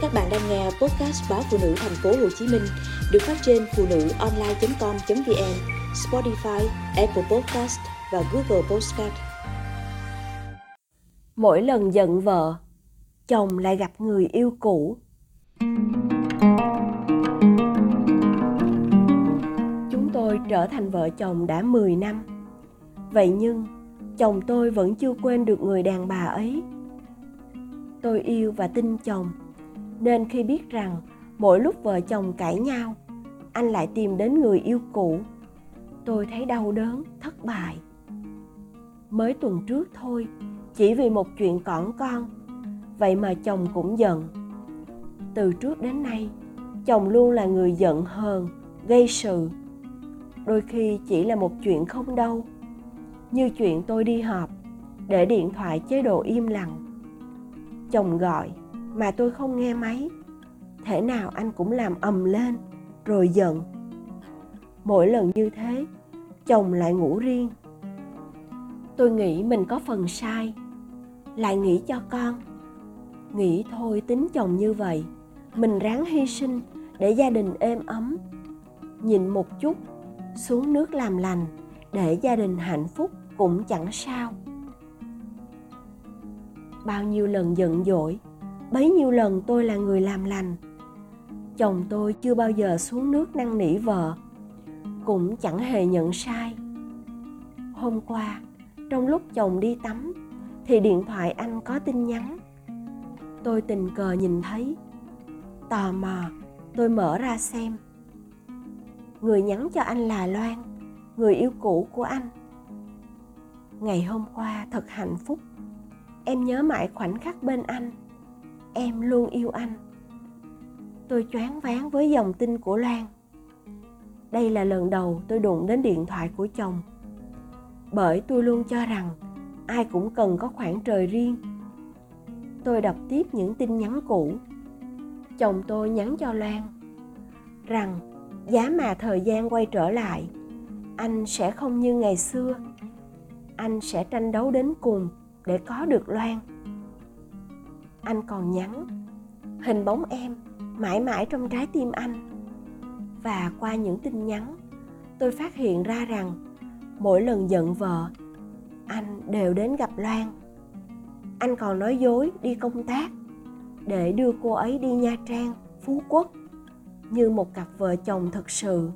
Các bạn đang nghe podcast báo phụ nữ thành phố Hồ Chí Minh được phát trên phụ nữ online.com.vn, Spotify, Apple Podcast và Google Podcast. Mỗi lần giận vợ, chồng lại gặp người yêu cũ. Chúng tôi trở thành vợ chồng đã 10 năm. Vậy nhưng, chồng tôi vẫn chưa quên được người đàn bà ấy. Tôi yêu và tin chồng nên khi biết rằng mỗi lúc vợ chồng cãi nhau, anh lại tìm đến người yêu cũ. Tôi thấy đau đớn, thất bại. Mới tuần trước thôi, chỉ vì một chuyện cỏn con, vậy mà chồng cũng giận. Từ trước đến nay, chồng luôn là người giận hờn, gây sự. Đôi khi chỉ là một chuyện không đâu, như chuyện tôi đi họp để điện thoại chế độ im lặng. Chồng gọi mà tôi không nghe máy. Thể nào anh cũng làm ầm lên, rồi giận. Mỗi lần như thế, chồng lại ngủ riêng. Tôi nghĩ mình có phần sai. Lại nghĩ cho con. Nghĩ thôi tính chồng như vậy, mình ráng hy sinh để gia đình êm ấm. Nhìn một chút, xuống nước làm lành để gia đình hạnh phúc cũng chẳng sao. Bao nhiêu lần giận dỗi bấy nhiêu lần tôi là người làm lành. Chồng tôi chưa bao giờ xuống nước năn nỉ vợ, cũng chẳng hề nhận sai. Hôm qua, trong lúc chồng đi tắm, thì điện thoại anh có tin nhắn. Tôi tình cờ nhìn thấy, tò mò, tôi mở ra xem. Người nhắn cho anh là loan, người yêu cũ của anh. Ngày hôm qua thật hạnh phúc, em nhớ mãi khoảnh khắc bên anh em luôn yêu anh. Tôi choáng váng với dòng tin của Loan. đây là lần đầu tôi đụng đến điện thoại của chồng. Bởi tôi luôn cho rằng ai cũng cần có khoảng trời riêng. Tôi đọc tiếp những tin nhắn cũ. Chồng tôi nhắn cho loan rằng, giá mà thời gian quay trở lại, anh sẽ không như ngày xưa. Anh sẽ tranh đấu đến cùng để có được loan anh còn nhắn. Hình bóng em mãi mãi trong trái tim anh. Và qua những tin nhắn, tôi phát hiện ra rằng mỗi lần giận vợ, anh đều đến gặp loan. Anh còn nói dối đi công tác, để đưa cô ấy đi nha trang, phú quốc, như một cặp vợ chồng thực sự.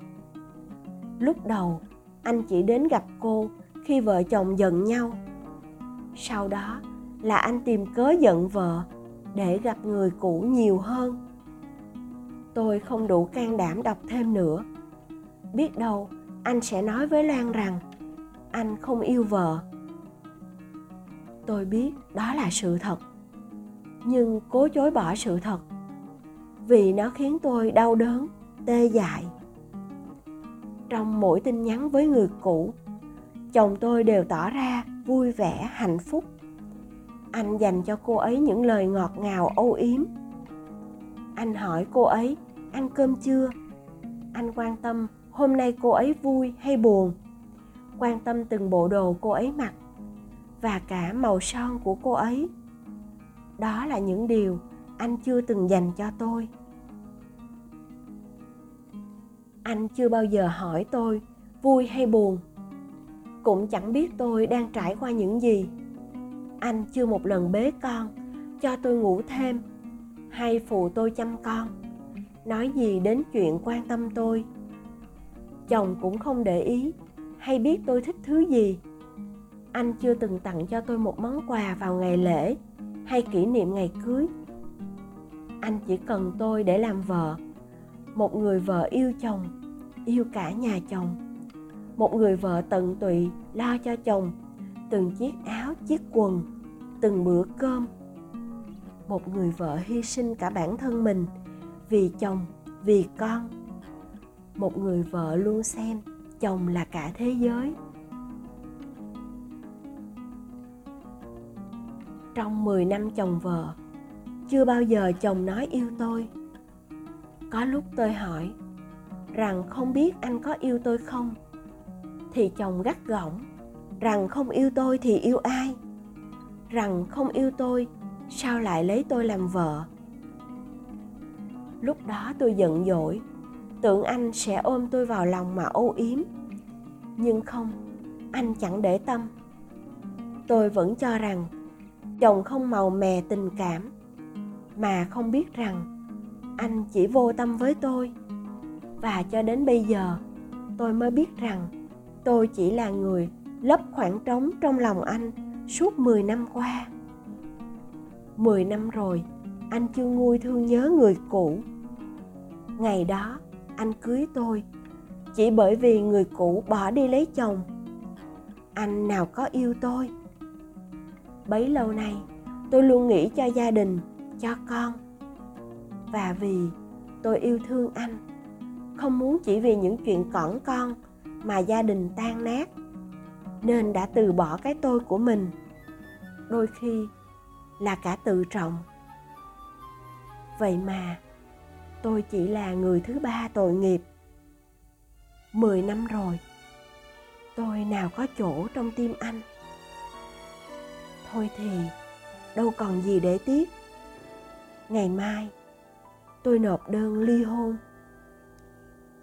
Lúc đầu, anh chỉ đến gặp cô khi vợ chồng giận nhau. Sau đó là anh tìm cớ giận vợ để gặp người cũ nhiều hơn. Tôi không đủ can đảm đọc thêm nữa. Biết đâu, anh sẽ nói với lan rằng, anh không yêu vợ. Tôi biết đó là sự thật, nhưng cố chối bỏ sự thật, vì nó khiến tôi đau đớn, tê dại. Trong mỗi tin nhắn với người cũ, chồng tôi đều tỏ ra vui vẻ, hạnh phúc anh dành cho cô ấy những lời ngọt ngào, âu yếm. Anh hỏi cô ấy, ăn cơm chưa? Anh quan tâm, hôm nay cô ấy vui hay buồn? Quan tâm từng bộ đồ cô ấy mặc và cả màu son của cô ấy. Đó là những điều anh chưa từng dành cho tôi. Anh chưa bao giờ hỏi tôi vui hay buồn. Cũng chẳng biết tôi đang trải qua những gì anh chưa một lần bế con, cho tôi ngủ thêm, hay phụ tôi chăm con. Nói gì đến chuyện quan tâm tôi? Chồng cũng không để ý, hay biết tôi thích thứ gì? Anh chưa từng tặng cho tôi một món quà vào ngày lễ, hay kỷ niệm ngày cưới. Anh chỉ cần tôi để làm vợ, một người vợ yêu chồng, yêu cả nhà chồng. Một người vợ tận tụy lo cho chồng, từng chiếc áo chiếc quần, từng bữa cơm. Một người vợ hy sinh cả bản thân mình vì chồng, vì con. Một người vợ luôn xem chồng là cả thế giới. Trong 10 năm chồng vợ, chưa bao giờ chồng nói yêu tôi. Có lúc tôi hỏi rằng không biết anh có yêu tôi không, thì chồng gắt gỏng rằng không yêu tôi thì yêu ai? Rằng không yêu tôi, sao lại lấy tôi làm vợ? Lúc đó tôi giận dỗi, tưởng anh sẽ ôm tôi vào lòng mà âu yếm. Nhưng không, anh chẳng để tâm. Tôi vẫn cho rằng, chồng không màu mè tình cảm. Mà không biết rằng, anh chỉ vô tâm với tôi. Và cho đến bây giờ, tôi mới biết rằng, tôi chỉ là người lấp khoảng trống trong lòng anh suốt 10 năm qua. 10 năm rồi, anh chưa nguôi thương nhớ người cũ. Ngày đó, anh cưới tôi chỉ bởi vì người cũ bỏ đi lấy chồng. Anh nào có yêu tôi. Bấy lâu nay, tôi luôn nghĩ cho gia đình, cho con. Và vì tôi yêu thương anh, không muốn chỉ vì những chuyện cỏn con mà gia đình tan nát nên đã từ bỏ cái tôi của mình. Đôi khi là cả tự trọng. Vậy mà tôi chỉ là người thứ ba tội nghiệp. Mười năm rồi, tôi nào có chỗ trong tim anh? Thôi thì, đâu còn gì để tiếc. Ngày mai, tôi nộp đơn ly hôn.